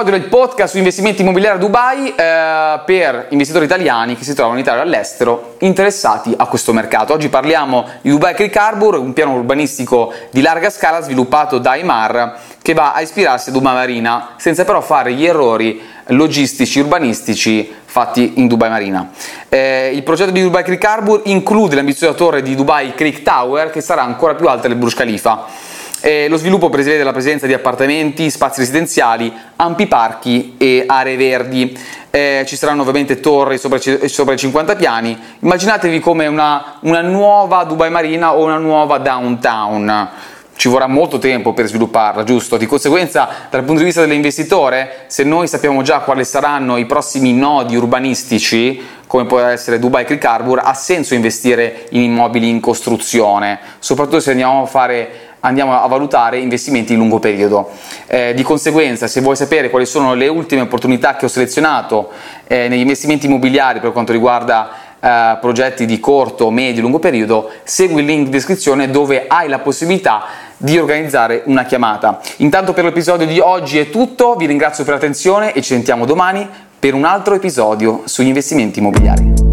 episodio del podcast su investimenti immobiliari a Dubai eh, per investitori italiani che si trovano in Italia o all'estero interessati a questo mercato. Oggi parliamo di Dubai Creek Harbor, un piano urbanistico di larga scala sviluppato da Imar che va a ispirarsi a Dubai Marina senza però fare gli errori logistici, urbanistici fatti in Dubai Marina. Eh, il progetto di Dubai Creek Harbor include l'ambiziosa torre di Dubai Creek Tower che sarà ancora più alta del Burj Khalifa. Eh, lo sviluppo prevede la presenza di appartamenti, spazi residenziali, ampi parchi e aree verdi. Eh, ci saranno ovviamente torri sopra, sopra, i 50 piani. Immaginatevi come una, una nuova Dubai Marina o una nuova downtown ci vorrà molto tempo per svilupparla, giusto? Di conseguenza, dal punto di vista dell'investitore, se noi sappiamo già quali saranno i prossimi nodi urbanistici, come può essere Dubai Creek Harbor, ha senso investire in immobili in costruzione, soprattutto se andiamo a fare andiamo a valutare investimenti di lungo periodo. Eh, di conseguenza, se vuoi sapere quali sono le ultime opportunità che ho selezionato eh, negli investimenti immobiliari per quanto riguarda eh, progetti di corto, medio, lungo periodo, segui il link in descrizione dove hai la possibilità di organizzare una chiamata. Intanto per l'episodio di oggi è tutto, vi ringrazio per l'attenzione e ci sentiamo domani per un altro episodio sugli investimenti immobiliari.